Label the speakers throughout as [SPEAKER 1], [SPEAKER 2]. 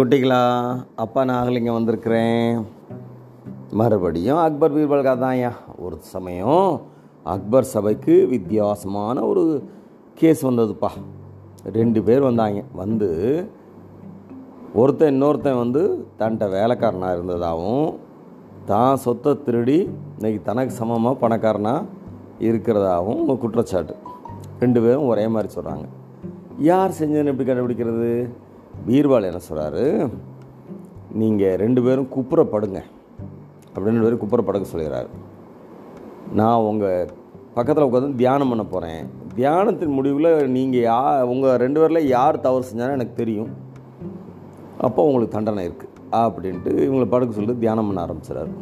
[SPEAKER 1] குட்டிகளா அப்பா நாகலிங்கம் வந்திருக்கிறேன். மறுபடியும் அக்பர் பீர்பல் கதாயா. ஒரு சமயம் அக்பர் சபைக்கு வித்தியாசமான ஒரு கேஸ் வந்ததுப்பா. ரெண்டு பேர் வந்தாங்க. வந்து ஒருத்தன் இன்னொருத்தன் வந்து தன்ட்ட வேலைக்காரனாக இருந்ததாகவும் தான் சொத்தை திருடி இன்றைக்கி தனக்கு சமமாக பணக்காரனாக இருக்கிறதாகவும் குற்றச்சாட்டு. ரெண்டு பேரும் ஒரே மாதிரி சொல்கிறாங்க யார் செஞ்சதுன்னு எப்படி கண்டுபிடிக்கிறது? பீர்பால் என்ன சொல்கிறாரு நீங்கள் ரெண்டு பேரும் குப்புறப்படுங்க அப்படின்னு ரெண்டு பேரும் குப்புறப்படுங்க சொல்லிடுறாரு நான் உங்கள் பக்கத்தில் உட்காந்து தியானம் பண்ண போகிறேன் தியானத்தின் முடிவில் நீங்கள் யா உங்கள் ரெண்டு பேரில் யார் தவறு செஞ்சாலும் எனக்கு தெரியும். அப்போ உங்களுக்கு தண்டனை இருக்குது அப்படின்ட்டு இவங்களை படுக்க சொல்லி தியானம் பண்ண ஆரம்பிச்சிடாரு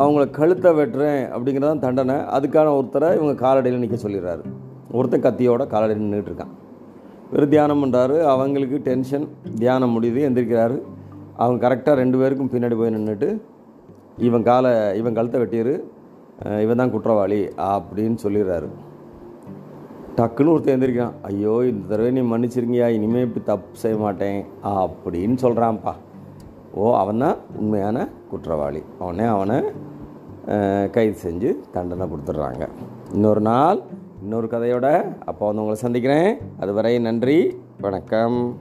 [SPEAKER 1] அவங்கள கழுத்தை வெட்டுறேன் அப்படிங்கிறதான் தண்டனை. அதுக்கான ஒருத்தரை இவங்க காலடியில் நிற்க சொல்லிடுறாரு. ஒருத்தன் கத்தியோட காலடி நின்றுட்டு இருக்கான். இவர் தியானம் பண்ணுறாரு அவங்களுக்கு டென்ஷன் தியானம் முடியுது எந்திரிக்கிறாரு. அவங்க கரெக்டாக ரெண்டு பேருக்கும் பின்னாடி போய் நின்றுட்டு இவன் காலை இவன் கழுத்தை வெட்டிடு இவன் தான் குற்றவாளி அப்படின்னு சொல்லிடுறாரு. டக்குன்னு ஒருத்தன் எழுந்திரிக்கான் ஐயோ இந்த தடவை நீ மன்னிச்சிருங்கயா இனிமேல் இப்படி தப்பு செய்ய மாட்டேன் அப்படின்னு சொல்கிறான்ப்பா ஓ அவன் தான் உண்மையான குற்றவாளி. அவனே அவனை கைது செஞ்சு தண்டனை கொடுத்துட்றாங்க. இன்னொரு நாள் இன்னொரு கதையோட அப்போ வந்து உங்களை சந்திக்கிறேன். அதுவரை நன்றி வணக்கம்.